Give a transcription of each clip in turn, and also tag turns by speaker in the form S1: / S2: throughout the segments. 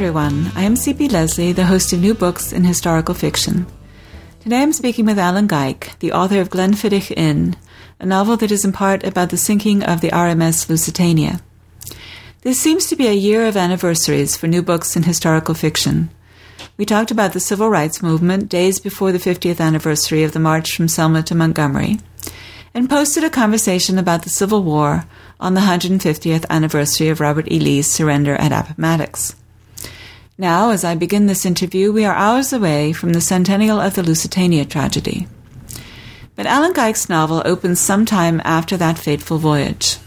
S1: everyone. I am C.P. Lesley, the host of New Books in Historical Fiction. Today I'm speaking with Alan Geik, the author of Glenfiddich Inn, a novel that is in part about the sinking of the RMS Lusitania. This seems to be a year of anniversaries for new books in historical fiction. We talked about the civil rights movement days before the 50th anniversary of the march from Selma to Montgomery, and posted a conversation about the Civil War on the 150th anniversary of Robert E. Lee's surrender at Appomattox. Now, as I begin this interview, we are hours away from the centennial of the Lusitania tragedy. But Alan Geik's novel opens sometime after that fateful voyage.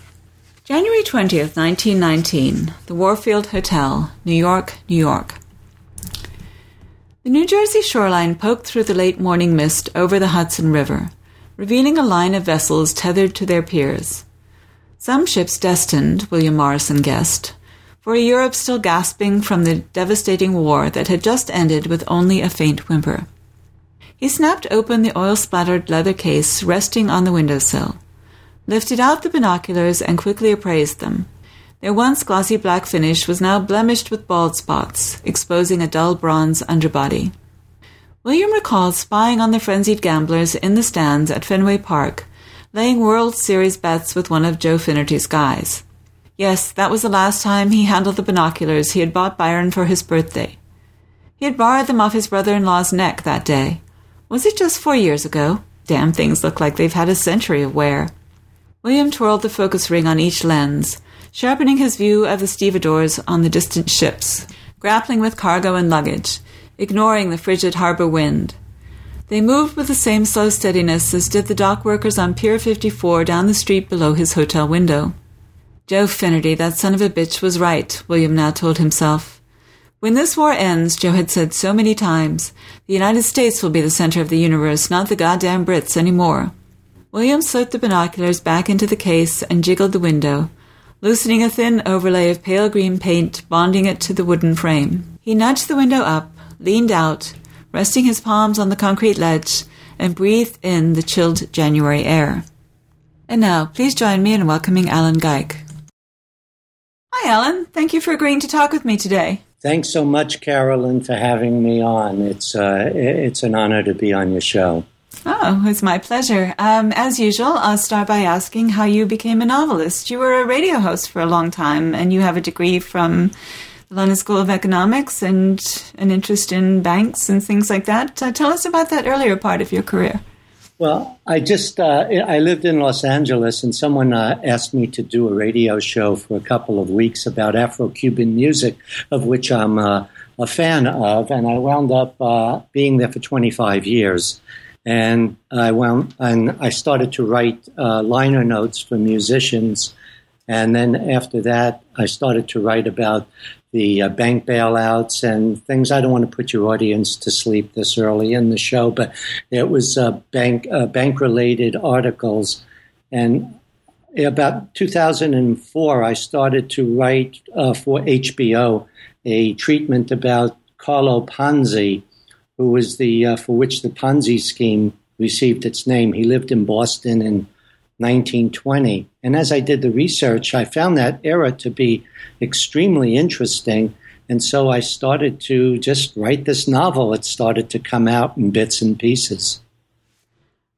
S1: January 20th, 1919, the Warfield Hotel, New York, New York. The New Jersey shoreline poked through the late morning mist over the Hudson River, revealing a line of vessels tethered to their piers. Some ships destined, William Morrison guessed, for a Europe still gasping from the devastating war that had just ended with only a faint whimper. He snapped open the oil splattered leather case resting on the windowsill, lifted out the binoculars, and quickly appraised them. Their once glossy black finish was now blemished with bald spots, exposing a dull bronze underbody. William recalled spying on the frenzied gamblers in the stands at Fenway Park, laying World Series bets with one of Joe Finnerty's guys. Yes, that was the last time he handled the binoculars he had bought Byron for his birthday. He had borrowed them off his brother in law's neck that day. Was it just four years ago? Damn things look like they've had a century of wear. William twirled the focus ring on each lens, sharpening his view of the stevedores on the distant ships, grappling with cargo and luggage, ignoring the frigid harbor wind. They moved with the same slow steadiness as did the dock workers on Pier 54 down the street below his hotel window. Joe Finnerty, that son of a bitch, was right, William now told himself. When this war ends, Joe had said so many times, the United States will be the center of the universe, not the goddamn Brits anymore. William slipped the binoculars back into the case and jiggled the window, loosening a thin overlay of pale green paint, bonding it to the wooden frame. He nudged the window up, leaned out, resting his palms on the concrete ledge, and breathed in the chilled January air. And now, please join me in welcoming Alan Geik. Hi, Alan. Thank you for agreeing to talk with me today.
S2: Thanks so much, Carolyn, for having me on. It's uh, it's an honor to be on your show.
S1: Oh, it's my pleasure. Um, as usual, I'll start by asking how you became a novelist. You were a radio host for a long time, and you have a degree from the London School of Economics and an interest in banks and things like that. Uh, tell us about that earlier part of your career.
S2: Well, I just uh, I lived in Los Angeles, and someone uh, asked me to do a radio show for a couple of weeks about Afro-Cuban music, of which I'm uh, a fan of, and I wound up uh, being there for 25 years. And I wound and I started to write uh, liner notes for musicians, and then after that, I started to write about the uh, bank bailouts and things. I don't want to put your audience to sleep this early in the show, but it was uh, bank uh, bank related articles. And about 2004, I started to write uh, for HBO a treatment about Carlo Ponzi, who was the uh, for which the Ponzi scheme received its name. He lived in Boston in 1920. And as I did the research, I found that era to be extremely interesting. And so I started to just write this novel. It started to come out in bits and pieces.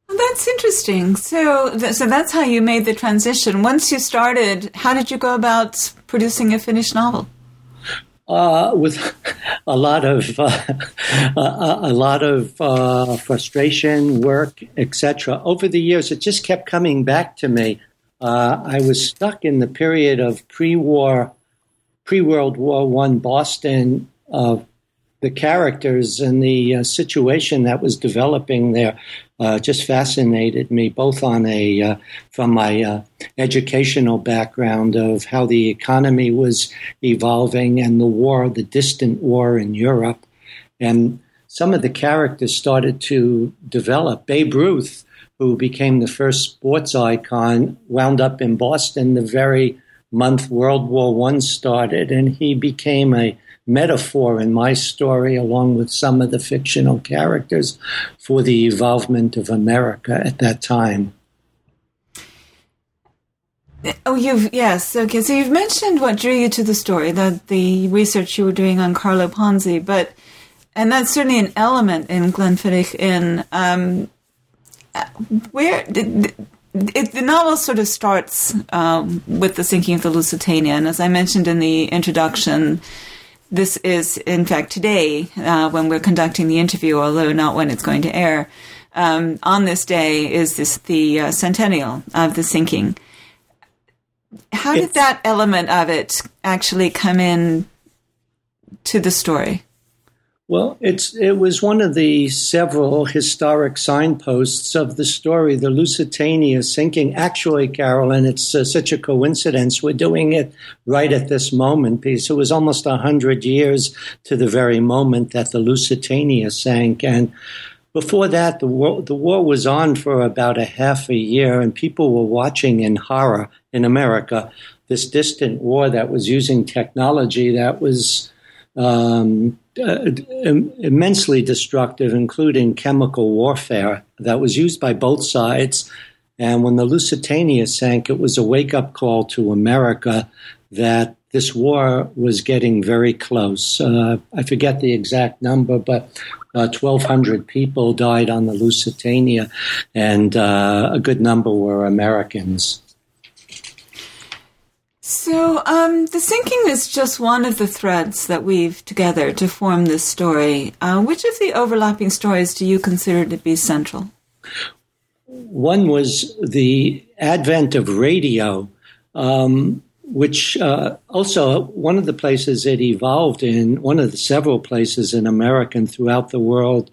S1: Well, that's interesting. So, th- so that's how you made the transition. Once you started, how did you go about producing a finished novel?
S2: Uh, with a lot of uh, a, a, lot of uh, frustration, work, etc. Over the years, it just kept coming back to me. Uh, I was stuck in the period of pre-war, pre-World War One Boston. The characters and the uh, situation that was developing there uh, just fascinated me, both on a uh, from my uh, educational background of how the economy was evolving and the war, the distant war in Europe, and some of the characters started to develop. Babe Ruth, who became the first sports icon, wound up in Boston the very month World War One started, and he became a metaphor in my story, along with some of the fictional characters, for the evolvement of America at that time.
S1: Oh, you've yes, okay. So you've mentioned what drew you to the story, that the research you were doing on Carlo Ponzi, but and that's certainly an element in Glenfiddich Inn. Um, where did, it, the novel sort of starts um, with the sinking of the Lusitania, and as I mentioned in the introduction, this is in fact today uh, when we're conducting the interview, although not when it's going to air. Um, on this day is this the uh, centennial of the sinking. How did that element of it actually come in to the story?
S2: Well, it's it was one of the several historic signposts of the story, the Lusitania sinking. Actually, Carolyn, it's uh, such a coincidence. We're doing it right at this moment because it was almost a hundred years to the very moment that the Lusitania sank, and before that, the war, the war was on for about a half a year, and people were watching in horror in America this distant war that was using technology that was um, uh, immensely destructive, including chemical warfare that was used by both sides. And when the Lusitania sank, it was a wake up call to America that this war was getting very close. Uh, I forget the exact number, but uh, 1,200 people died on the Lusitania, and uh, a good number were Americans.
S1: So, um, the sinking is just one of the threads that weave together to form this story. Uh, which of the overlapping stories do you consider to be central?
S2: One was the advent of radio, um, which uh, also one of the places it evolved in, one of the several places in America and throughout the world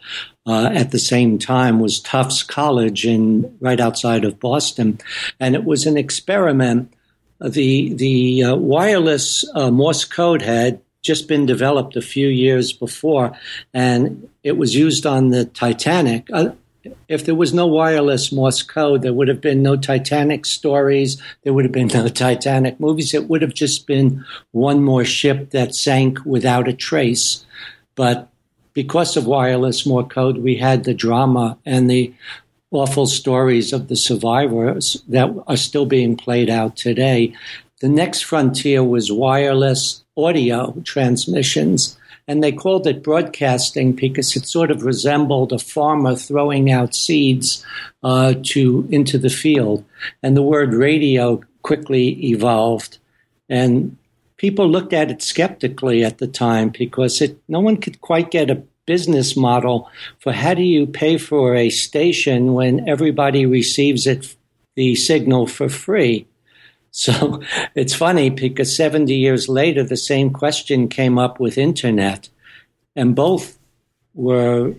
S2: uh, at the same time was Tufts College in right outside of Boston, and it was an experiment the the uh, wireless uh, Morse code had just been developed a few years before, and it was used on the Titanic. Uh, if there was no wireless Morse code, there would have been no Titanic stories. There would have been no Titanic movies. It would have just been one more ship that sank without a trace. But because of wireless Morse code, we had the drama and the awful stories of the survivors that are still being played out today. The next frontier was wireless audio transmissions, and they called it broadcasting because it sort of resembled a farmer throwing out seeds uh, to into the field. And the word radio quickly evolved, and people looked at it skeptically at the time because it, no one could quite get a business model for how do you pay for a station when everybody receives it the signal for free. So it's funny because 70 years later, the same question came up with internet, and both were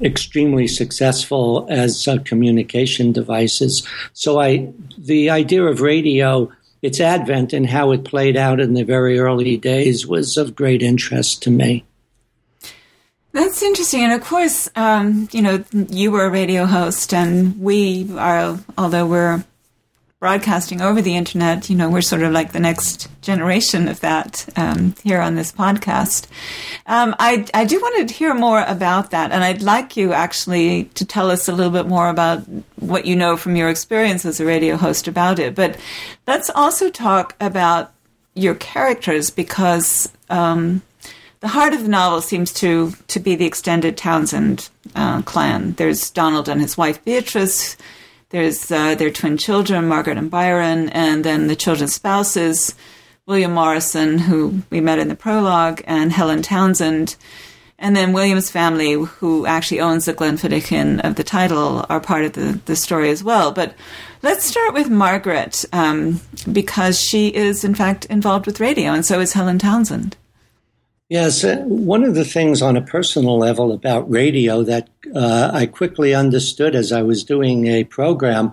S2: extremely successful as uh, communication devices. So I, the idea of radio, its advent and how it played out in the very early days was of great interest to me.
S1: That's interesting. And of course, um, you know, you were a radio host, and we are, although we're broadcasting over the internet, you know, we're sort of like the next generation of that um, here on this podcast. Um, I, I do want to hear more about that, and I'd like you actually to tell us a little bit more about what you know from your experience as a radio host about it. But let's also talk about your characters because um, the heart of the novel seems to to be the extended Townsend uh, clan. There's Donald and his wife Beatrice. There's uh, their twin children, Margaret and Byron, and then the children's spouses, William Morrison, who we met in the prologue, and Helen Townsend. And then William's family, who actually owns the Glenfiddich Inn of the title, are part of the, the story as well. But let's start with Margaret, um, because she is, in fact, involved with radio, and so is Helen Townsend.
S2: Yes, uh, one of the things on a personal level about radio that uh, I quickly understood as I was doing a program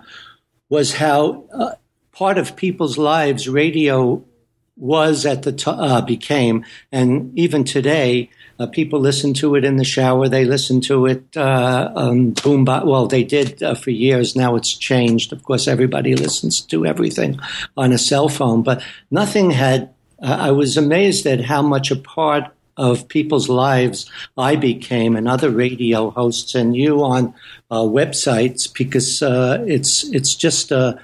S2: was how uh, part of people's lives radio was at the t- uh, became, and even today, uh, people listen to it in the shower. They listen to it uh, on boom. Well, they did for years. Now it's changed. Of course, everybody listens to everything on a cell phone, but nothing had I was amazed at how much a part of people's lives I became and other radio hosts and you on uh, websites because uh, it's it's just a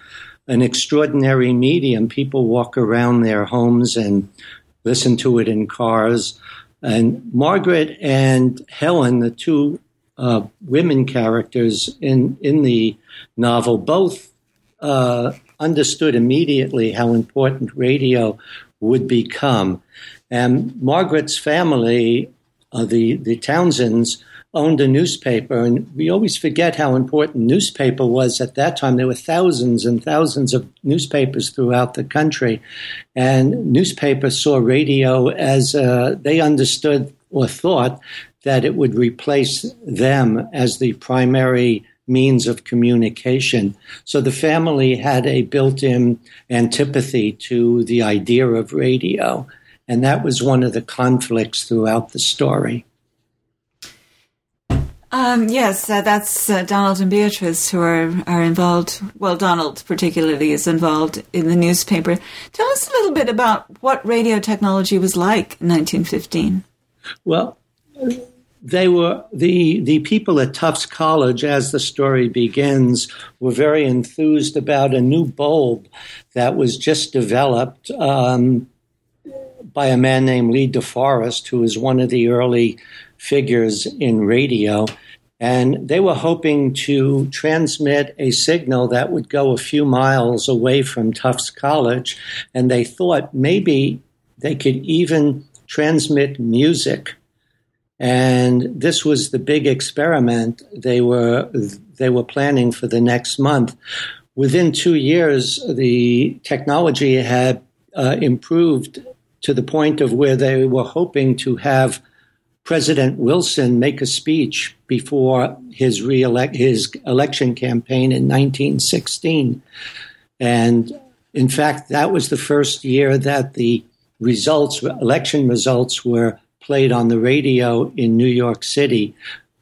S2: an extraordinary medium. People walk around their homes and listen to it in cars. And Margaret and Helen, the two uh, women characters in, in the novel, both uh, understood immediately how important radio would become. And Margaret's family, uh, the, the Townsends, owned a newspaper, and we always forget how important newspaper was at that time. There were thousands and thousands of newspapers throughout the country, and newspapers saw radio as uh, they understood or thought that it would replace them as the primary means of communication. So the family had a built in antipathy to the idea of radio. And that was one of the conflicts throughout the story.
S1: Um, yes, uh, that's uh, Donald and Beatrice who are, are involved. Well, Donald particularly is involved in the newspaper. Tell us a little bit about what radio technology was like in 1915.
S2: Well, they were the the people at Tufts College, as the story begins, were very enthused about a new bulb that was just developed um, by a man named Lee DeForest, who was one of the early figures in radio. And they were hoping to transmit a signal that would go a few miles away from Tufts College. And they thought maybe they could even transmit music and this was the big experiment they were they were planning for the next month. Within two years, the technology had uh, improved to the point of where they were hoping to have President Wilson make a speech before his re-elect his election campaign in 1916, and in fact, that was the first year that the results, election results, were played on the radio in New York City,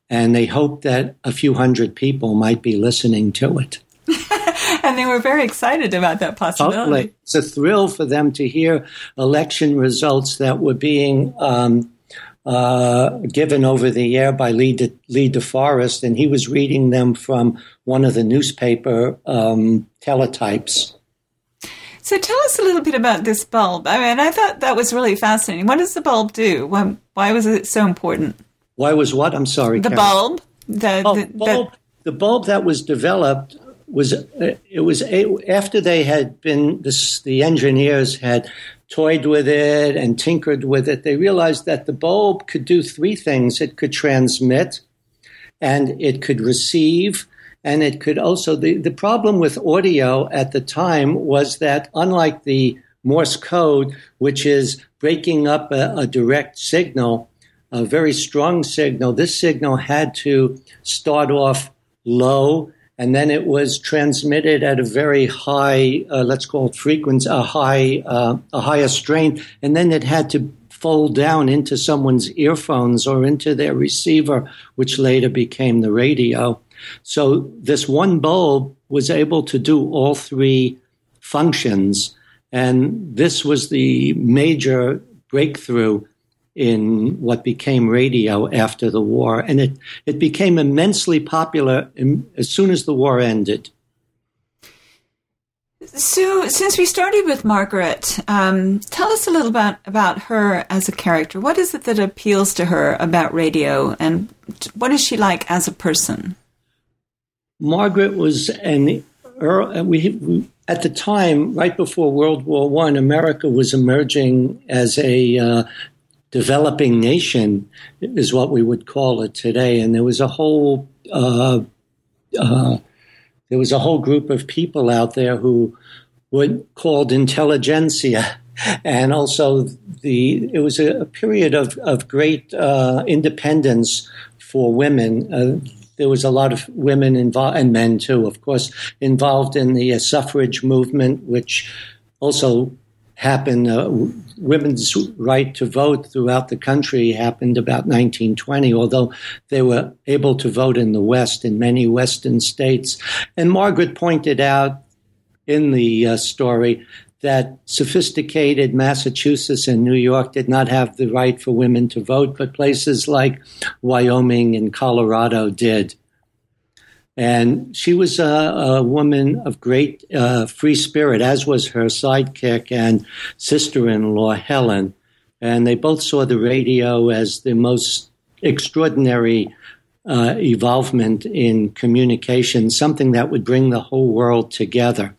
S2: and they hoped that a few hundred people might be listening to it.
S1: and they were very excited about that possibility. Totally.
S2: It's a thrill for them to hear election results that were being um, uh, given over the air by Lee, De, Lee DeForest, and he was reading them from one of the newspaper um, teletypes.
S1: So tell us a little bit about this bulb. I mean, I thought that was really fascinating. What does the bulb do? Why, why was it so important?
S2: Why was what? I'm sorry.
S1: The
S2: Karen.
S1: bulb. The,
S2: oh, the, bulb. The, the bulb that was developed was uh, it was after they had been this, the engineers had toyed with it and tinkered with it. They realized that the bulb could do three things: it could transmit, and it could receive, and it could also, the, the problem with audio at the time was that unlike the Morse code, which is breaking up a, a direct signal, a very strong signal, this signal had to start off low and then it was transmitted at a very high, uh, let's call it frequency, a high, uh, a higher strength, and then it had to fold down into someone's earphones or into their receiver, which later became the radio. So this one bulb was able to do all three functions. And this was the major breakthrough in what became radio after the war. And it, it became immensely popular in, as soon as the war ended.
S1: So, since we started with Margaret, um, tell us a little about about her as a character. What is it that appeals to her about radio, and what is she like as a person?
S2: Margaret was an we, we at the time, right before World War One, America was emerging as a uh, developing nation, is what we would call it today, and there was a whole uh, uh, there was a whole group of people out there who were called intelligentsia. And also, the it was a, a period of of great uh, independence for women. There was a lot of women involved, and men too, of course, involved in the uh, suffrage movement, which also happened. Uh, women's right to vote throughout the country happened about 1920, although they were able to vote in the West in many Western states. And Margaret pointed out in the uh, story that sophisticated Massachusetts and New York did not have the right for women to vote, but places like Wyoming and Colorado did. And she was a, a woman of great uh, free spirit, as was her sidekick and sister in law, Helen. And they both saw the radio as the most extraordinary uh, evolvement in communication, something that would bring the whole world together.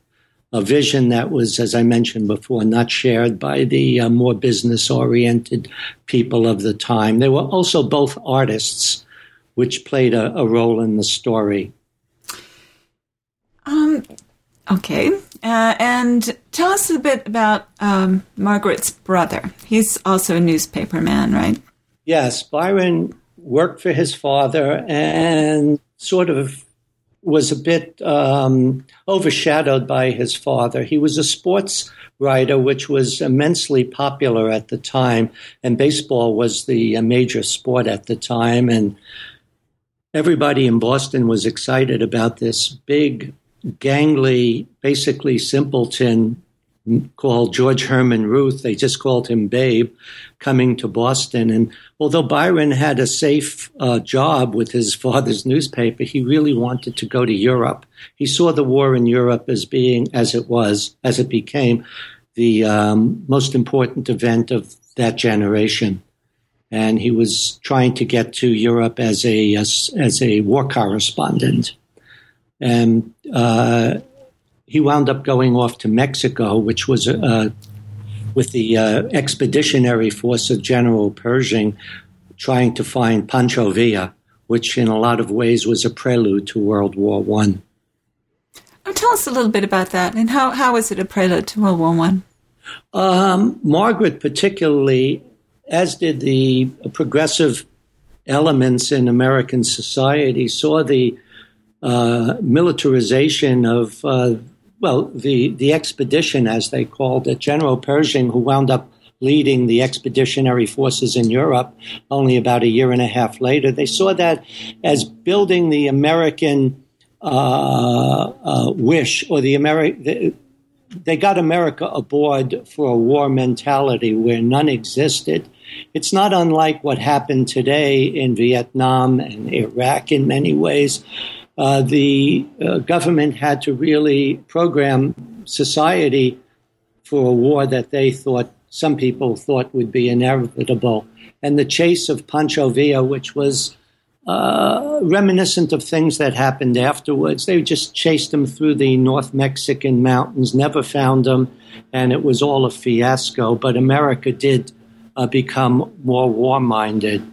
S2: A vision that was, as I mentioned before, not shared by the uh, more business oriented people of the time. They were also both artists, which played a, a role in the story.
S1: Um, okay. Uh, and tell us a bit about um, Margaret's brother. He's also a newspaper man, right?
S2: Yes, Byron worked for his father and sort of was a bit um, overshadowed by his father. He was a sports writer, which was immensely popular at the time, and baseball was the major sport at the time. And everybody in Boston was excited about this big, gangly, basically simpleton called George Herman Ruth. They just called him Babe, coming to Boston. And although Byron had a safe uh, job with his father's newspaper, he really wanted to go to Europe. He saw the war in Europe as being, as it was, as it became, the um, most important event of that generation. And he was trying to get to Europe as a as, as a war correspondent. And uh, he wound up going off to Mexico, which was uh, with the uh, expeditionary force of General Pershing, trying to find Pancho Villa, which in a lot of ways was a prelude to World War One.
S1: Oh, tell us a little bit about that, and how how was it a prelude to World War One?
S2: Um, Margaret, particularly, as did the progressive elements in American society, saw the uh, militarization of uh, well, the, the expedition, as they called it, General Pershing, who wound up leading the expeditionary forces in Europe only about a year and a half later, they saw that as building the American uh, uh, wish or the American. They got America aboard for a war mentality where none existed. It's not unlike what happened today in Vietnam and Iraq in many ways, uh, the uh, government had to really program society for a war that they thought some people thought would be inevitable. And the chase of Pancho Villa, which was uh, reminiscent of things that happened afterwards. They just chased him through the North Mexican mountains, never found him, and it was all a fiasco. But America did uh, become more war minded.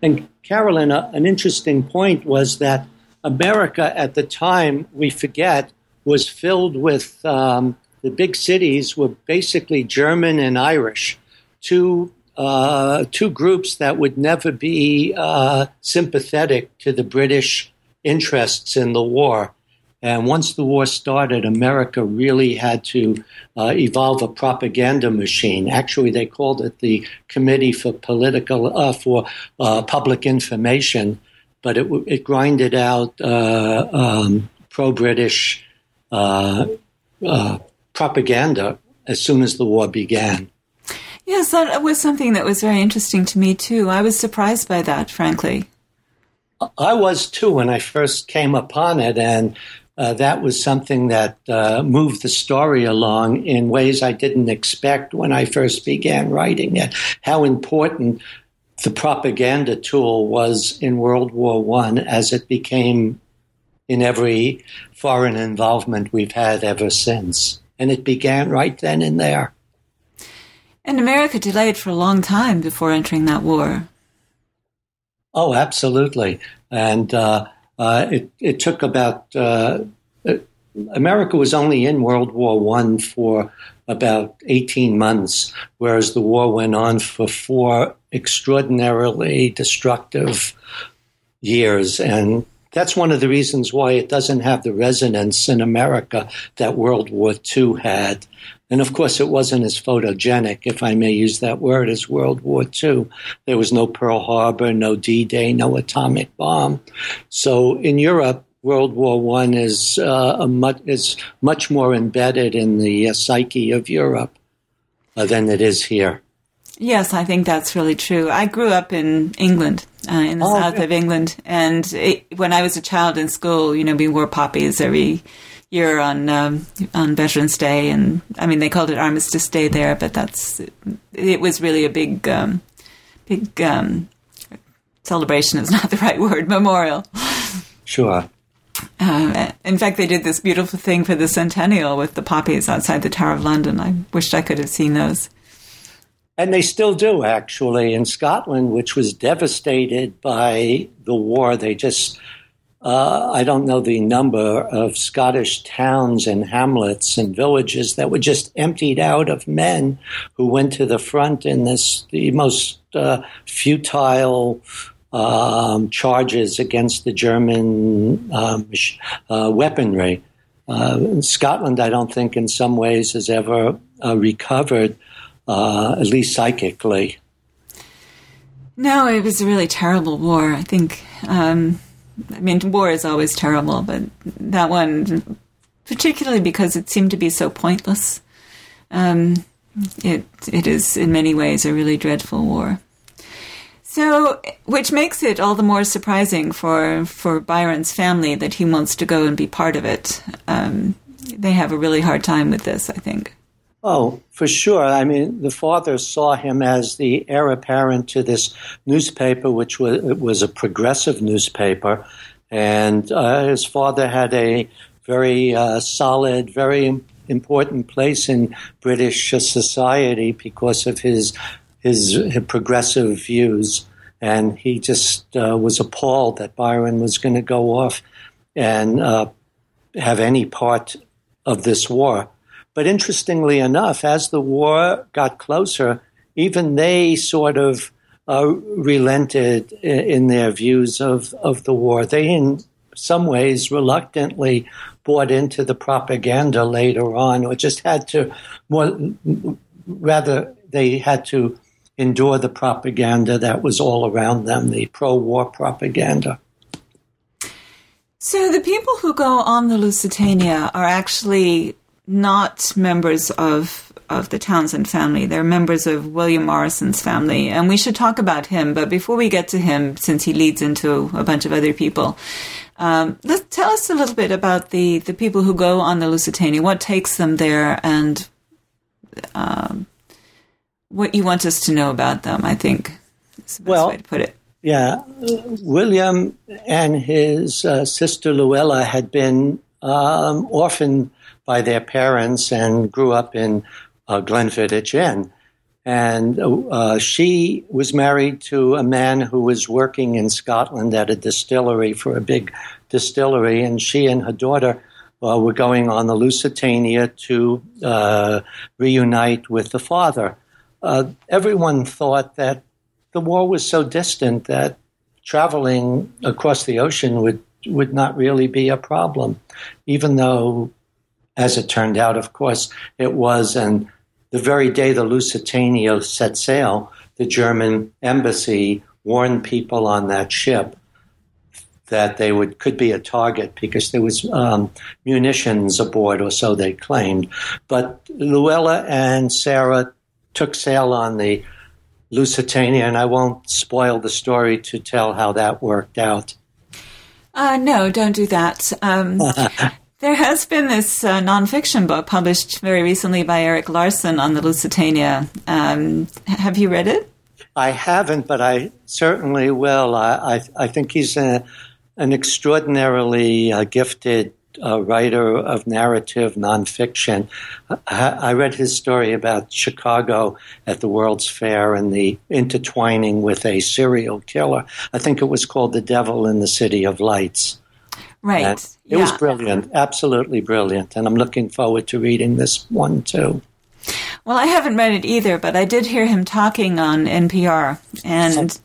S2: And Carolyn, uh, an interesting point was that America at the time, we forget, was filled with um, the big cities were basically German and Irish, two uh, two groups that would never be uh, sympathetic to the British interests in the war. And once the war started, America really had to uh, evolve a propaganda machine. Actually, they called it the Committee for Political uh, for uh, Public Information, but it, it grinded out uh, um, pro British uh, uh, propaganda as soon as the war began.
S1: Yes, that was something that was very interesting to me too. I was surprised by that, frankly.
S2: I was too when I first came upon it, and uh, that was something that uh, moved the story along in ways I didn't expect when I first began writing it. How important the propaganda tool was in World War One as it became in every foreign involvement we've had ever since. And it began right then and there.
S1: And America delayed for a long time before entering that war.
S2: Oh, absolutely. And uh, uh, it, it took about, uh, America was only in World War One for about 18 months, whereas the war went on for four extraordinarily destructive years. And that's one of the reasons why it doesn't have the resonance in America that World War II had. And of course, it wasn't as photogenic, if I may use that word, as World War II. There was no Pearl Harbor, no D Day, no atomic bomb. So in Europe, World War One is uh, much is much more embedded in the uh, psyche of Europe uh, than it is here.
S1: Yes, I think that's really true. I grew up in England, uh, in the oh, south yeah. of England, and it, when I was a child in school, you know, we wore poppies every year on um, on Veterans Day, and I mean, they called it Armistice Day there, but that's it was really a big, um, big um, celebration. Is not the right word. Memorial.
S2: Sure.
S1: Uh, in fact, they did this beautiful thing for the centennial with the poppies outside the Tower of London. I wished I could have seen those.
S2: And they still do, actually. In Scotland, which was devastated by the war, they just, uh, I don't know the number of Scottish towns and hamlets and villages that were just emptied out of men who went to the front in this, the most uh, futile, um, charges against the German um, uh, weaponry. Uh, Scotland, I don't think, in some ways, has ever uh, recovered, uh, at least psychically.
S1: No, it was a really terrible war. I think. Um, I mean, war is always terrible, but that one, particularly because it seemed to be so pointless, um, it it is in many ways a really dreadful war. So, which makes it all the more surprising for for Byron's family that he wants to go and be part of it. Um, they have a really hard time with this, I think.
S2: Oh, for sure. I mean, the father saw him as the heir apparent to this newspaper, which was was a progressive newspaper, and uh, his father had a very uh, solid, very important place in British society because of his his, his progressive views, and he just uh, was appalled that Byron was going to go off and uh, have any part of this war. But interestingly enough, as the war got closer, even they sort of uh, relented in, in, their views of, of the war. They, in some ways, reluctantly bought into the propaganda later on, or just had to, more, rather, they had to endure the propaganda that was all around them, the pro war propaganda.
S1: So the people who go on the Lusitania are actually not members of of the Townsend family. They're members of William Morrison's family, and we should talk about him. But before we get to him, since he leads into a bunch of other people, um, let's tell us a little bit about the the people who go on the Lusitania. What takes them there, and um, what you want us to know about them, I think is the best well, way to put it.
S2: Yeah, William and his uh, sister Luella had been um, orphaned by their parents and grew up in uh, Glenfiddich Inn. And uh, she was married to a man who was working in Scotland at a distillery for a big distillery, and she and her daughter uh, were going on the Lusitania to uh, reunite with the father uh, everyone thought that the war was so distant that traveling across the ocean would would not really be a problem, even though, as it turned out, of course, it was. And the very day the Lusitania set sail, the German embassy warned people on that ship that they would could be a target because there was um, munitions aboard, or so they claimed. But Luella and Sarah took sail on the Lusitania, and I won't spoil the story to tell how that worked out.
S1: Uh, no, don't do that. Um, there has been this uh, nonfiction book published very recently by Erik Larson on the Lusitania. Um, have you read it?
S2: I haven't, but I certainly will. I, I, I think he's a, an extraordinarily uh, gifted a writer of narrative nonfiction. I read his story about Chicago at the World's Fair and the intertwining with a serial killer. I think it was called The Devil in the City of Lights.
S1: Right.
S2: And it yeah. was brilliant, absolutely brilliant. And I'm looking forward to reading this one too.
S1: Well, I haven't read it either, but I did hear him talking on NPR. And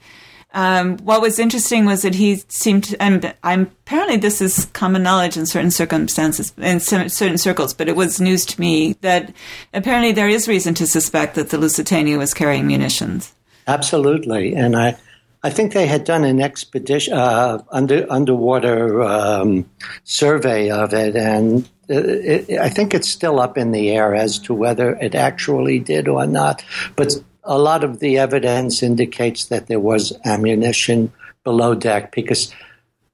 S1: um, what was interesting was that he seemed, to, and I'm apparently this is common knowledge in certain circumstances, in certain circles, but it was news to me that apparently there is reason to suspect that the Lusitania was carrying munitions.
S2: Absolutely, and I, I think they had done an expedition, uh, under underwater um, survey of it, and it, it, I think it's still up in the air as to whether it actually did or not. But a lot of the evidence indicates that there was ammunition below deck because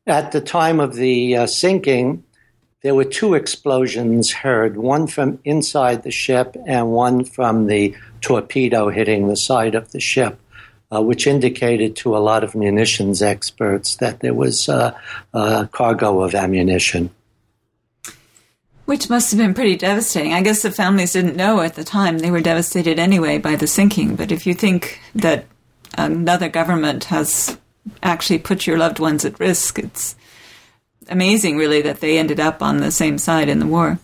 S2: at the time of the uh, sinking, there were two explosions heard one from inside the ship and one from the torpedo hitting the side of the ship. Uh, which indicated to a lot of munitions experts that there was uh, a cargo of ammunition.
S1: Which must have been pretty devastating. I guess the families didn't know at the time. They were devastated anyway by the sinking. But if you think that another government has actually put your loved ones at risk, it's amazing, really, that they ended up on the same side in the war.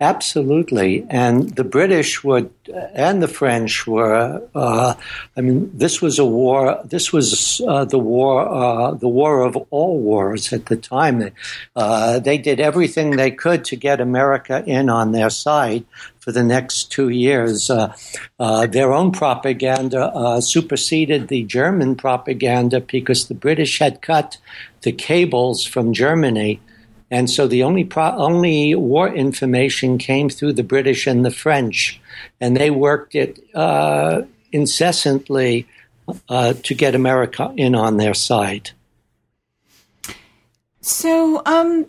S2: Absolutely, and the British would, and the French were. Uh, I mean, this was a war. This was uh, the war, uh, the war of all wars at the time. Uh, they did everything they could to get America in on their side for the next two years. Uh, uh, their own propaganda superseded the German propaganda because the British had cut the cables from Germany and so the only pro- only war information came through the British and the French, and they worked it uh, incessantly uh, to get America in on their side.
S1: So, um,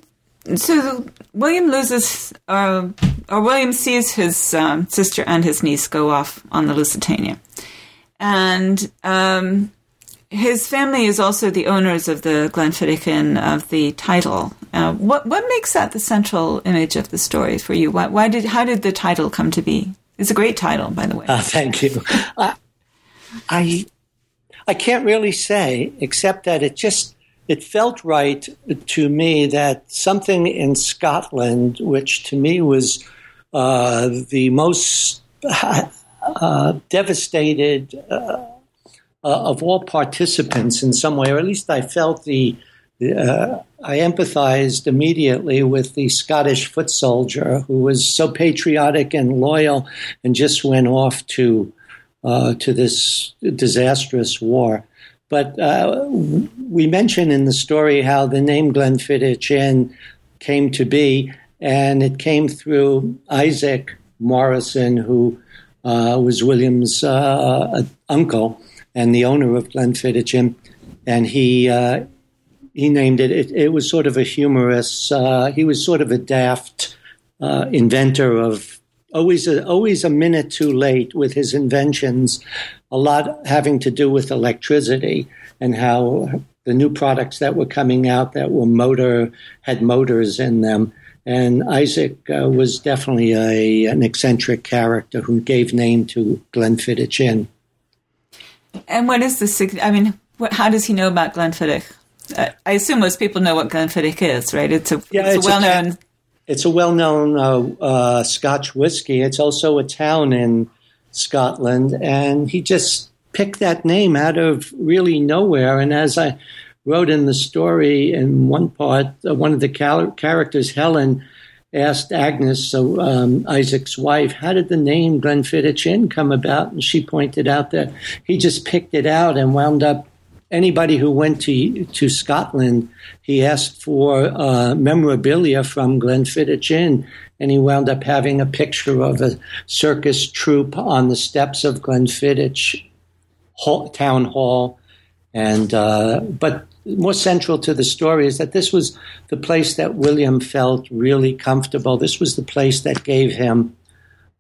S1: so William loses, uh, or William sees his um, sister and his niece go off on the Lusitania, and um, his family is also the owners of the Glenfiddich Inn of the title. Uh, what what makes that the central image of the story for you? Why, why, did how did the title come to be? It's a great title, by the way.
S2: Uh, thank you. I, I I can't really say except that it just it felt right to me that something in Scotland, which to me was uh, the most uh, devastated uh, of all participants in some way, or at least I felt the. Uh, I empathized immediately with the Scottish foot soldier who was so patriotic and loyal and just went off to uh, to this disastrous war. But uh, we mention in the story how the name Glenfiddich Inn came to be, and it came through Isaac Morrison, who uh, was William's uh, uncle and the owner of Glenfiddich Inn, and he uh, he named it, it, it. was sort of a humorous. Uh, he was sort of a daft uh, inventor of always a, always a minute too late with his inventions. A lot having to do with electricity and how the new products that were coming out that were motor had motors in them. And Isaac uh, was definitely a, an eccentric character who gave name to Glenfiddich Inn.
S1: And what is the? I mean, what, how does he know about Glenfiddich? Uh, I assume most people know what Glenfiddich is, right? It's a, yeah, it's, it's a well-known. A,
S2: it's a well-known uh, uh, Scotch whiskey. It's also a town in Scotland, and he just picked that name out of really nowhere. And as I wrote in the story, in one part, uh, one of the cal- characters, Helen, asked Agnes, so um, Isaac's wife, how did the name Glenfiddich Inn come about? And she pointed out that he just picked it out and wound up. Anybody who went to to Scotland, he asked for uh, memorabilia from Glenfiddich Inn, and he wound up having a picture of a circus troupe on the steps of Glenfiddich Hall, Town Hall, and uh, but more central to the story is that this was the place that William felt really comfortable. This was the place that gave him,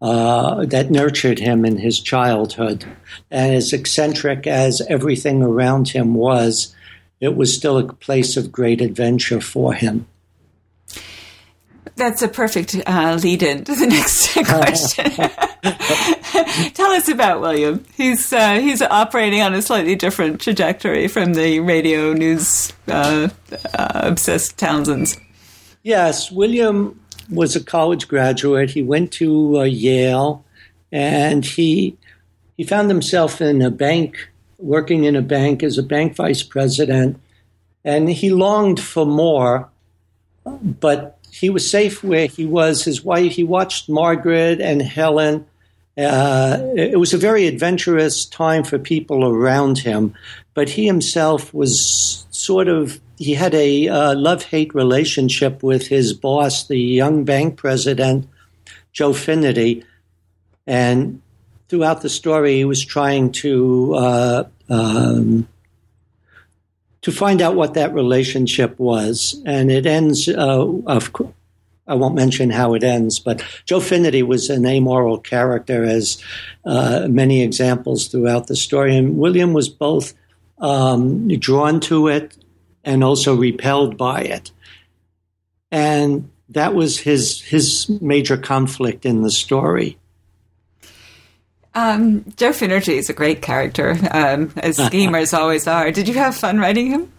S2: uh, that nurtured him in his childhood. And as eccentric as everything around him was, it was still a place of great adventure for him.
S1: That's a perfect uh, lead in to the next question. Tell us about William. He's uh, he's operating on a slightly different trajectory from the radio news uh, uh obsessed Townsends.
S2: Yes, William was a college graduate. He went to uh, Yale, and he he found himself in a bank, working in a bank as a bank vice president, and he longed for more, but he was safe where he was. His wife, he watched Margaret and Helen. Uh, it was a very adventurous time for people around him, but he himself was sort of he had a uh, love hate relationship with his boss, the young bank president, Joe Finnerty. And throughout the story, he was trying to uh, um, to find out what that relationship was. And it ends, uh, of course. I won't mention how it ends, but Joe Finnerty was an amoral character, as uh, many examples throughout the story. And William was both um, drawn to it and also repelled by it. And that was his his major conflict in the story.
S1: Um, Joe Finnerty is a great character, um, as schemers always are. Did you have fun writing him?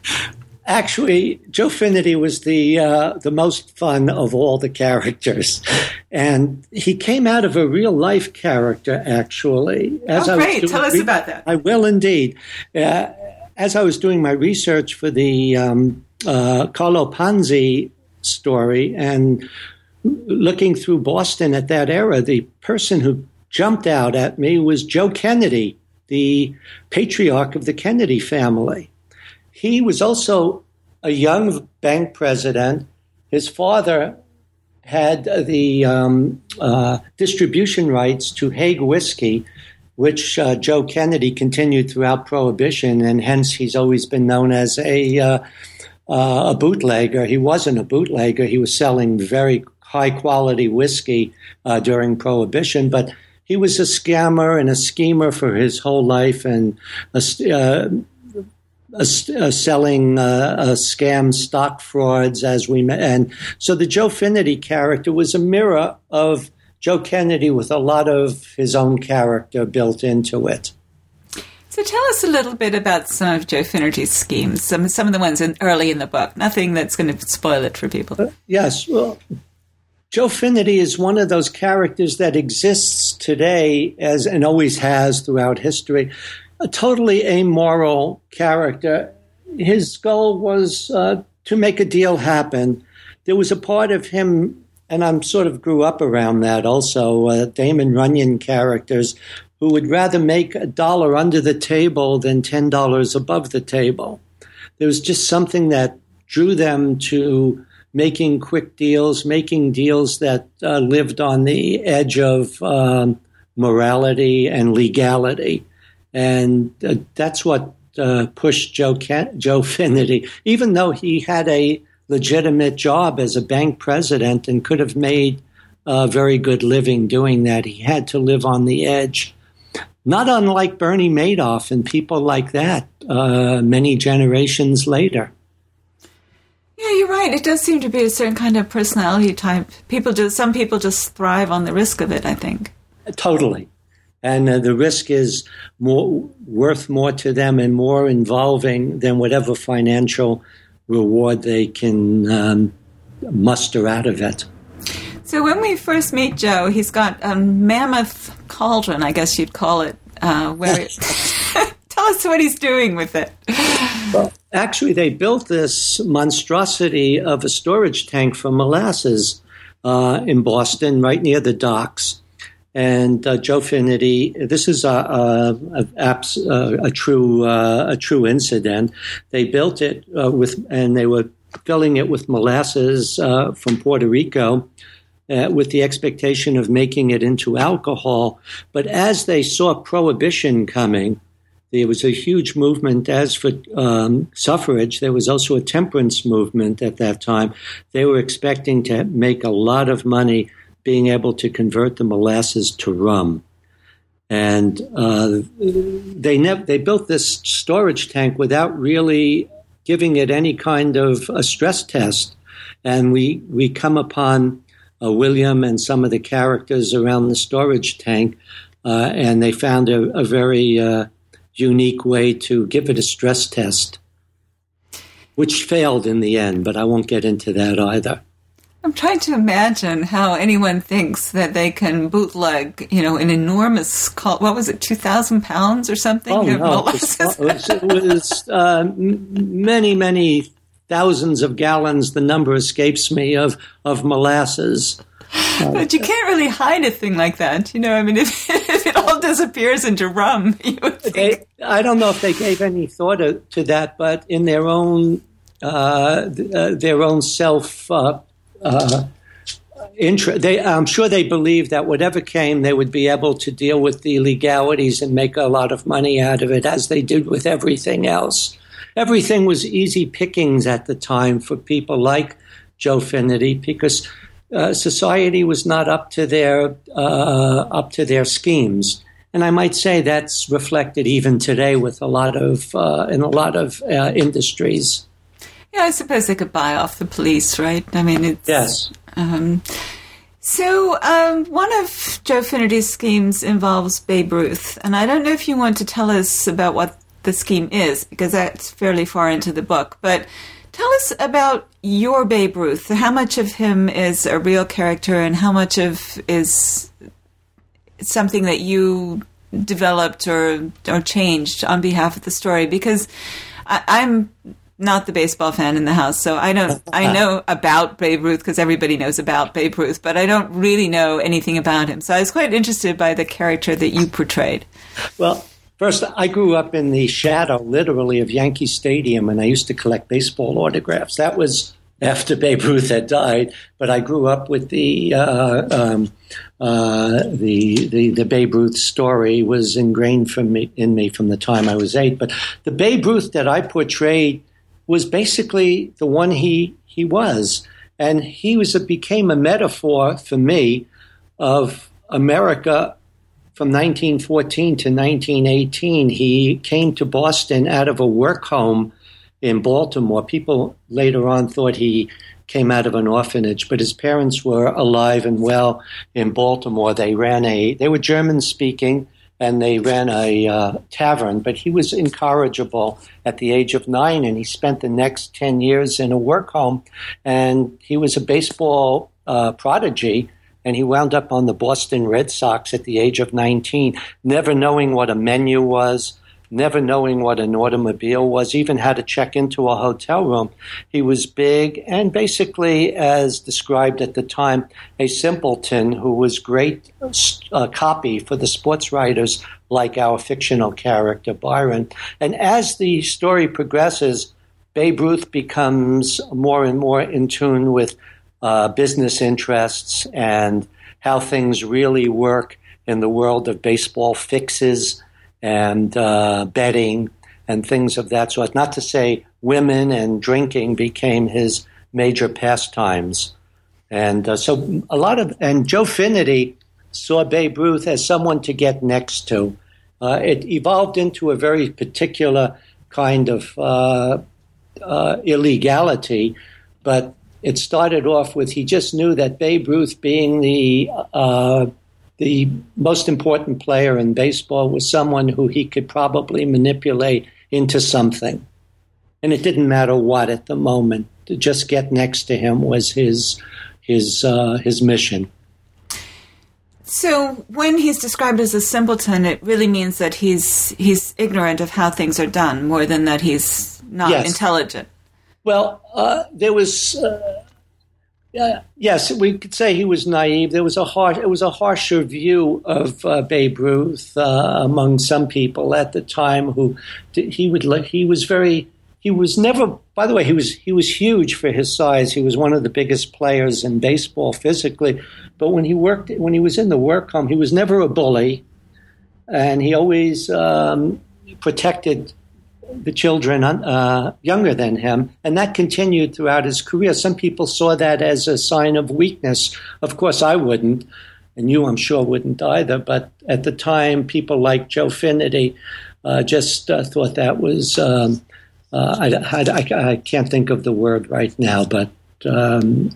S2: Actually, Joe Finnerty was the uh, the most fun of all the characters, and he came out of a real life character. Actually,
S1: as oh, great! Tell us re- about that.
S2: I will indeed. Uh, as I was doing my research for the um, uh, Carlo Ponzi story and looking through Boston at that era, the person who jumped out at me was Joe Kennedy, the patriarch of the Kennedy family. He was also a young bank president. His father had the um, uh, distribution rights to Haig whiskey, which uh, Joe Kennedy continued throughout Prohibition, and hence he's always been known as a uh, uh, a bootlegger. He wasn't a bootlegger; he was selling very high quality whiskey uh, during Prohibition, but he was a scammer and a schemer for his whole life, and a, uh, selling uh, scam stock frauds as we met. And so the Joe Finnerty character was a mirror of Joe Kennedy with a lot of his own character built into it.
S1: So tell us a little bit about some of Joe Finnerty's schemes, some some of the ones in, early in the book. Nothing that's going to spoil it for people. Uh,
S2: yes, well, Joe Finnerty is one of those characters that exists today as and always has throughout history. A totally amoral character. His goal was uh, to make a deal happen. There was a part of him and I'm sort of grew up around that also. Uh, Damon Runyon characters who would rather make a dollar under the table than ten dollars above the table. There was just something that drew them to making quick deals, making deals that uh, lived on the edge of um, morality and legality, and uh, that's what uh, pushed Joe Ken- Joe Finnerty. Even though he had a legitimate job as a bank president and could have made a very good living doing that. He had to live on the edge. Not unlike Bernie Madoff and people like that uh, many generations later.
S1: Yeah, you're right. It does seem to be a certain kind of personality type. People just some people just thrive on the risk of it. I think
S2: totally, and uh, the risk is more worth more to them and more involving than whatever financial reward they can um, muster out of it.
S1: So when we first meet Joe, he's got a mammoth cauldron, I guess you'd call it. Uh, where tell us what he's doing with it.
S2: Well, actually, they built this monstrosity of a storage tank for molasses uh, in Boston, right near the docks and uh, Joe Finnerty. This is a, a, a, a true uh, a true incident. They built it uh, with, and they were filling it with molasses uh, from Puerto Rico. Uh, with the expectation of making it into alcohol. But as they saw prohibition coming, there was a huge movement. As for um, suffrage, there was also a temperance movement at that time. They were expecting to make a lot of money being able to convert the molasses to rum. And uh, they ne- they built this storage tank without really giving it any kind of a stress test. And we we come upon uh, William and some of the characters around the storage tank, uh, and they found a, a very uh, unique way to give it a stress test, which failed in the end. But I won't get into that either.
S1: I'm trying to imagine how anyone thinks that they can bootleg, you know, an enormous, what was it, 2,000 pounds or something?
S2: Oh, no. It was, uh, many, many thousands of gallons. The number escapes me of, of molasses.
S1: but you can't really hide a thing like that. You know, I mean, if, if it all disappears into rum,
S2: they, I don't know if they gave any thought to, to that, but in their own uh, uh, their own self uh, uh, interest. They, I'm sure they believed that whatever came, they would be able to deal with the legalities and make a lot of money out of it, as they did with everything else. Everything was easy pickings at the time for people like Joe Finnerty because uh, society was not up to their uh, up to their schemes. And I might say that's reflected even today with a lot of uh, in a lot of uh, industries.
S1: Yeah, I suppose they could buy off the police, right? I mean, it's
S2: yes.
S1: Um, so, um, one of Joe Finnerty's schemes involves Babe Ruth, and I don't know if you want to tell us about what the scheme is, because that's fairly far into the book. But tell us about your Babe Ruth. How much of him is a real character, and how much of is something that you developed or or changed on behalf of the story? Because I, I'm not the baseball fan in the house, so I don't. I know about Babe Ruth because everybody knows about Babe Ruth, but I don't really know anything about him. So I was quite interested by the character that you portrayed.
S2: Well, first, I grew up in the shadow, literally, of Yankee Stadium, and I used to collect baseball autographs. That was after Babe Ruth had died, but I grew up with the uh, um, uh, the, the the Babe Ruth story was ingrained from me in me from the time I was eight. But the Babe Ruth that I portrayed was basically the one he he was, and he was a, became a metaphor for me of America from 1914 to 1918. He came to Boston out of a work home in Baltimore. People later on thought he came out of an orphanage, but his parents were alive and well in Baltimore. They ran a they were German speaking and they ran a uh, tavern. But he was incorrigible at the age of nine, and he spent the next 10 years in a work home. And he was a baseball uh, prodigy, and he wound up on the Boston Red Sox at the age of 19, never knowing what a menu was never knowing what an automobile was, even how to check into a hotel room. He was big and basically, as described at the time, a simpleton who was great uh, copy for the sports writers like our fictional character Byron. And as the story progresses, Babe Ruth becomes more and more in tune with uh, business interests and how things really work in the world of baseball fixes and uh, betting and things of that sort. Not to say women and drinking became his major pastimes. And uh, so a lot of, and Joe Finnerty saw Babe Ruth as someone to get next to. Uh, it evolved into a very particular kind of uh, uh, illegality, but it started off with he just knew that Babe Ruth, being the uh, the most important player in baseball was someone who he could probably manipulate into something. And it didn't matter what at the moment. To just get next to him was his his uh, his mission.
S1: So when he's described as a simpleton, it really means that he's he's ignorant of how things are done more than that he's not yes. intelligent.
S2: Well, uh, there was uh, yes, we could say he was naive. There was a harsh, it was a harsher view of uh, Babe Ruth uh, among some people at the time. Who he would he was very he was never. By the way, he was he was huge for his size. He was one of the biggest players in baseball physically. But when he worked when he was in the work home, he was never a bully, and he always um, protected the children uh, younger than him, and that continued throughout his career. Some people saw that as a sign of weakness. Of course, I wouldn't, and you, I'm sure, wouldn't either. But at the time, people like Joe Finnerty uh, just uh, thought that was. Um, uh, I, I, I, can't think of the word right now, but um,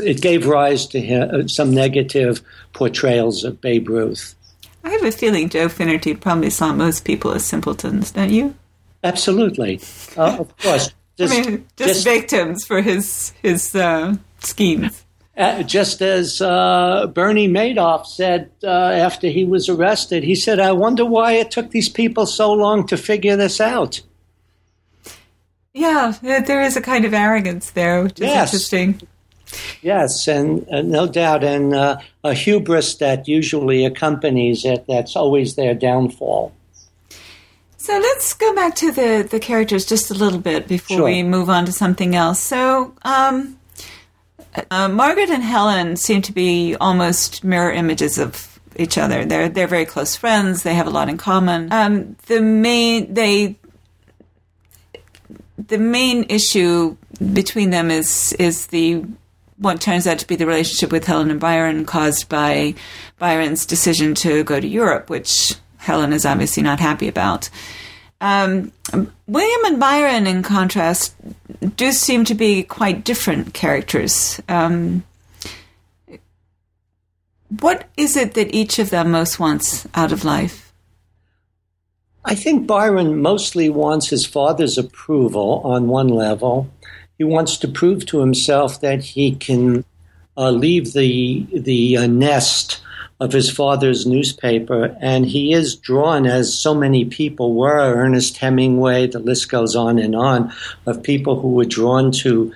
S2: it gave rise to him, uh, some negative portrayals of Babe Ruth.
S1: I have a feeling Joe Finnerty probably saw most people as simpletons, don't you?
S2: Absolutely, uh, of course.
S1: Just, I mean, just, just victims for his his uh, schemes.
S2: Uh, just as uh, Bernie Madoff said uh, after he was arrested, he said, "I wonder why it took these people so long to figure this out."
S1: Yeah, there is a kind of arrogance there, which is yes. interesting.
S2: Yes, and uh, no doubt, and uh, a hubris that usually accompanies it. That's always their downfall.
S1: So let's go back to the, the characters just a little bit before sure. we move on to something else. So, um, uh, Margaret and Helen seem to be almost mirror images of each other. They're they're very close friends. They have a lot in common. Um, the main they the main issue between them is is the what turns out to be the relationship with Helen and Byron caused by Byron's decision to go to Europe, which Helen is obviously not happy about. Um, William and Byron, in contrast, do seem to be quite different characters. Um, what is it that each of them most wants out of life?
S2: I think Byron mostly wants his father's approval on one level. He wants to prove to himself that he can uh, leave the the uh, nest of his father's newspaper, and he is drawn, as so many people were, Ernest Hemingway, the list goes on and on, of people who were drawn to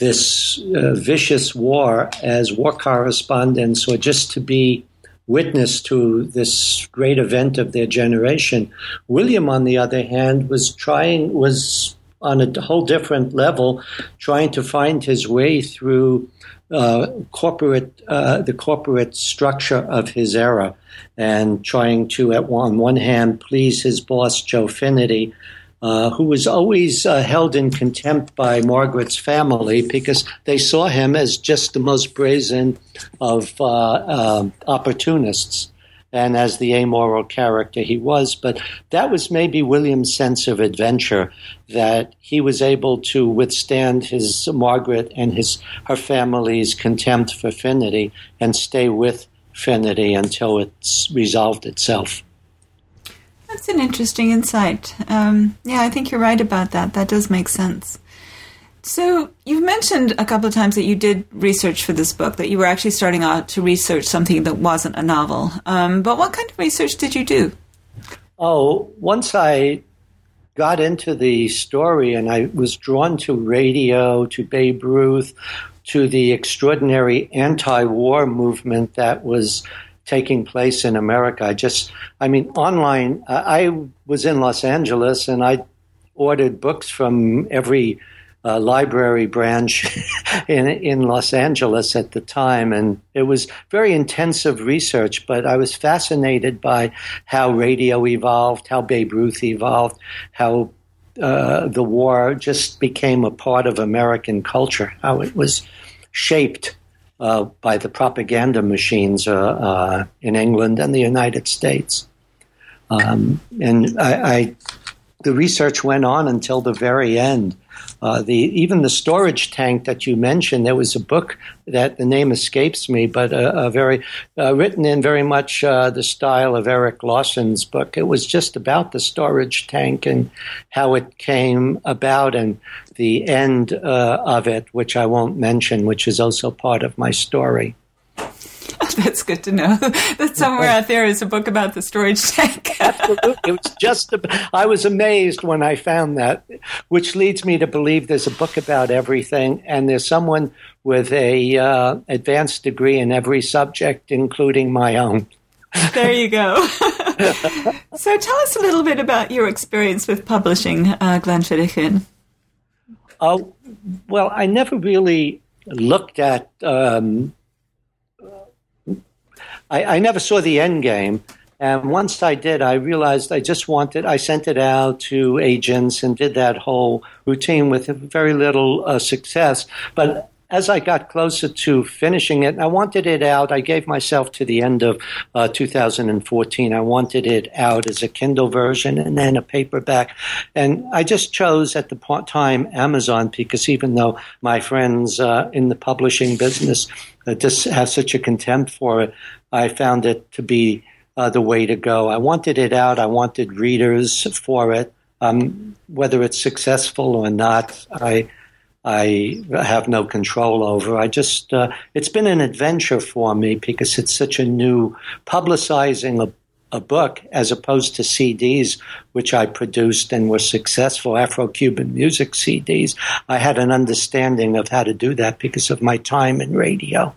S2: this uh, vicious war as war correspondents or just to be witness to this great event of their generation. William, on the other hand, was trying, was on a whole different level, trying to find his way through uh, corporate, uh, the corporate structure of his era, and trying to, at one, on one hand, please his boss Joe Finnerty, uh, who was always uh, held in contempt by Margaret's family because they saw him as just the most brazen of uh, opportunists and as the amoral character he was. But that was maybe William's sense of adventure that he was able to withstand his Margaret and his her family's contempt for Finnerty and stay with Finnerty until it's resolved itself.
S1: That's an interesting insight. Um, yeah, I think you're right about that. That does make sense. So you've mentioned a couple of times that you did research for this book, that you were actually starting out to research something that wasn't a novel. Um, but what kind of research did you do?
S2: Oh, once I got into the story and I was drawn to radio, to Babe Ruth, to the extraordinary anti-war movement that was taking place in America. I just, I mean, online, I was in Los Angeles and I ordered books from every uh, library branch in in Los Angeles at the time, and it was very intensive research. But I was fascinated by how radio evolved, how Babe Ruth evolved, how uh, the war just became a part of American culture, how it was shaped uh, by the propaganda machines uh, uh, in England and the United States. Um, and I, I, the research went on until the very end. Uh, the even the storage tank that you mentioned, there was a book that the name escapes me, but a, a very uh, written in very much uh, the style of Erik Larson's book. It was just about the storage tank and how it came about and the end uh, of it, which I won't mention, which is also part of my story.
S1: That's good to know. that somewhere out there is a book about the storage tank.
S2: Absolutely. It was just, a, I was amazed when I found that, which leads me to believe there's a book about everything, and there's someone with a uh, advanced degree in every subject, including my own.
S1: there you go. so tell us a little bit about your experience with publishing uh, Glenfiddich
S2: Oh, well, I never really looked at um, I, I never saw the end game. And once I did, I realized I just wanted, I sent it out to agents and did that whole routine with very little uh, success. But as I got closer to finishing it, I wanted it out. I gave myself to the end of uh, 2014. I wanted it out as a Kindle version and then a paperback. And I just chose at the time Amazon because even though my friends uh, in the publishing business uh, just have such a contempt for it, I found it to be uh, the way to go. I wanted it out. I wanted readers for it. Um, whether it's successful or not, I I have no control over. I just uh, it's been an adventure for me because it's such a new publicizing a, a book as opposed to CDs, which I produced and were successful Afro-Cuban music CDs. I had an understanding of how to do that because of my time in radio,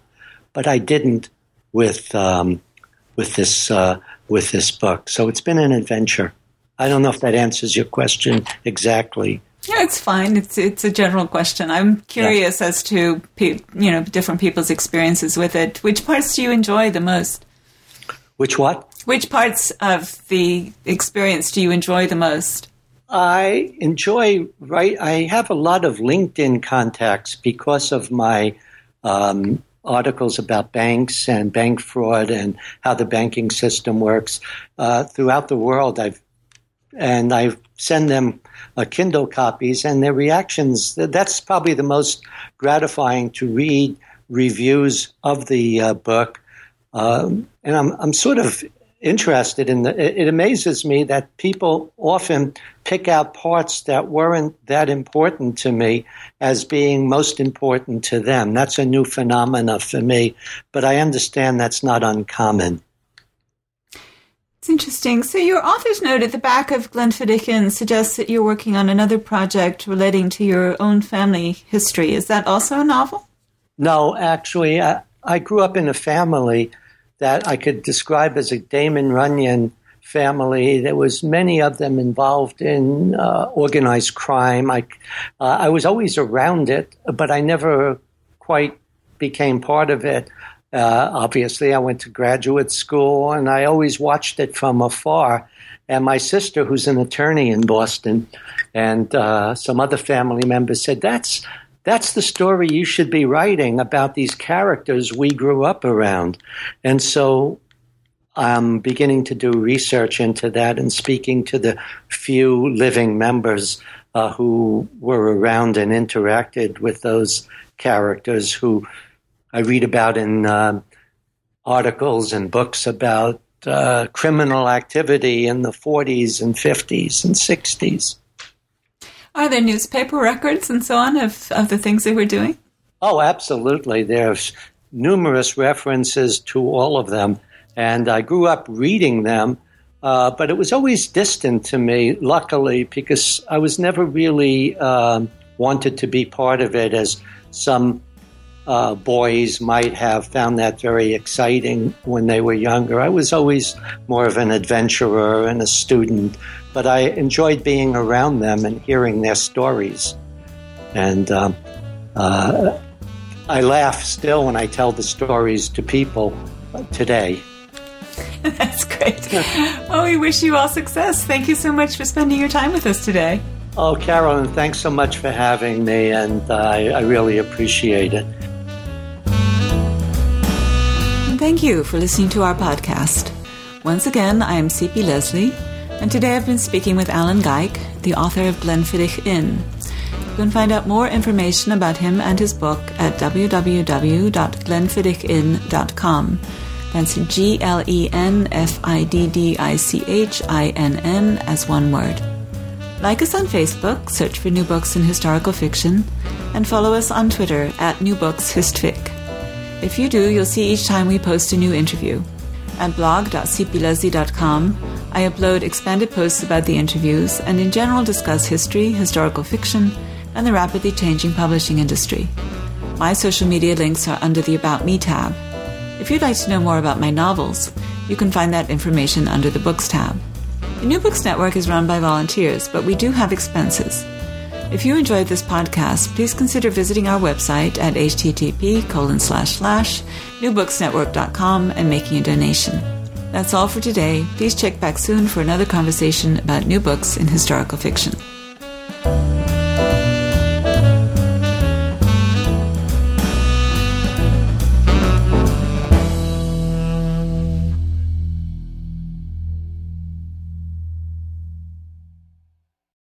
S2: but I didn't with um, with this uh, with this book. So it's been an adventure. I don't know if that answers your question exactly.
S1: Yeah, it's fine. It's it's a general question. I'm curious yeah. as to pe- you know different people's experiences with it. Which parts do you enjoy the most?
S2: Which what?
S1: Which parts of the experience do you enjoy the most?
S2: I enjoy right. I have a lot of LinkedIn contacts because of my um, articles about banks and bank fraud and how the banking system works uh, throughout the world. I've and I send them uh, Kindle copies, and their reactions. That's probably the most gratifying to read reviews of the uh, book. Um, and I'm, I'm sort of interested in the, it amazes me that people often pick out parts that weren't that important to me as being most important to them. That's a new phenomena for me, but I understand that's not uncommon.
S1: It's interesting. So your author's note at the back of Glenfiddich Inn suggests that you're working on another project relating to your own family history. Is that also a novel?
S2: No, actually, I, I grew up in a family that I could describe as a Damon Runyon family. There was many of them involved in uh, organized crime. I, uh, I was always around it, but I never quite became part of it. Uh, obviously, I went to graduate school and I always watched it from afar. And my sister, who's an attorney in Boston, and uh, some other family members said, That's that's the story you should be writing about these characters we grew up around. And so I'm beginning to do research into that and speaking to the few living members uh, who were around and interacted with those characters who I read about in uh, articles and books about uh, criminal activity in the 40s and 50s and 60s.
S1: Are there newspaper records and so on of, of the things they were doing?
S2: Oh, absolutely. There's numerous references to all of them. And I grew up reading them, uh, but it was always distant to me, luckily, because I was never really uh, wanted to be part of it as some uh, boys might have found that very exciting when they were younger. I was always more of an adventurer and a student, but I enjoyed being around them and hearing their stories. And um, uh, I laugh still when I tell the stories to people today.
S1: That's great. oh, we wish you all success. Thank you so much for spending your time with us today.
S2: Oh, Carolyn, thanks so much for having me, and uh, I, I really appreciate it.
S1: Thank you for listening to our podcast. Once again, I am C.P. Lesley, and today I've been speaking with Alan Geik, the author of Glenfiddich Inn. You can find out more information about him and his book at www.glenfiddichinn.com. That's G L E N F I D D I C H I N N as one word. Like us on Facebook, search for New Books in Historical Fiction, and follow us on Twitter at New Books Histfic. If you do, you'll see each time we post a new interview. At blog.cplesley.com, I upload expanded posts about the interviews and in general discuss history, historical fiction, and the rapidly changing publishing industry. My social media links are under the About Me tab. If you'd like to know more about my novels, you can find that information under the Books tab. The New Books Network is run by volunteers, but we do have expenses. If you enjoyed this podcast, please consider visiting our website at http colon slash slash newbooksnetwork.com and making a donation. That's all for today. Please check back soon for another conversation about new books in historical fiction.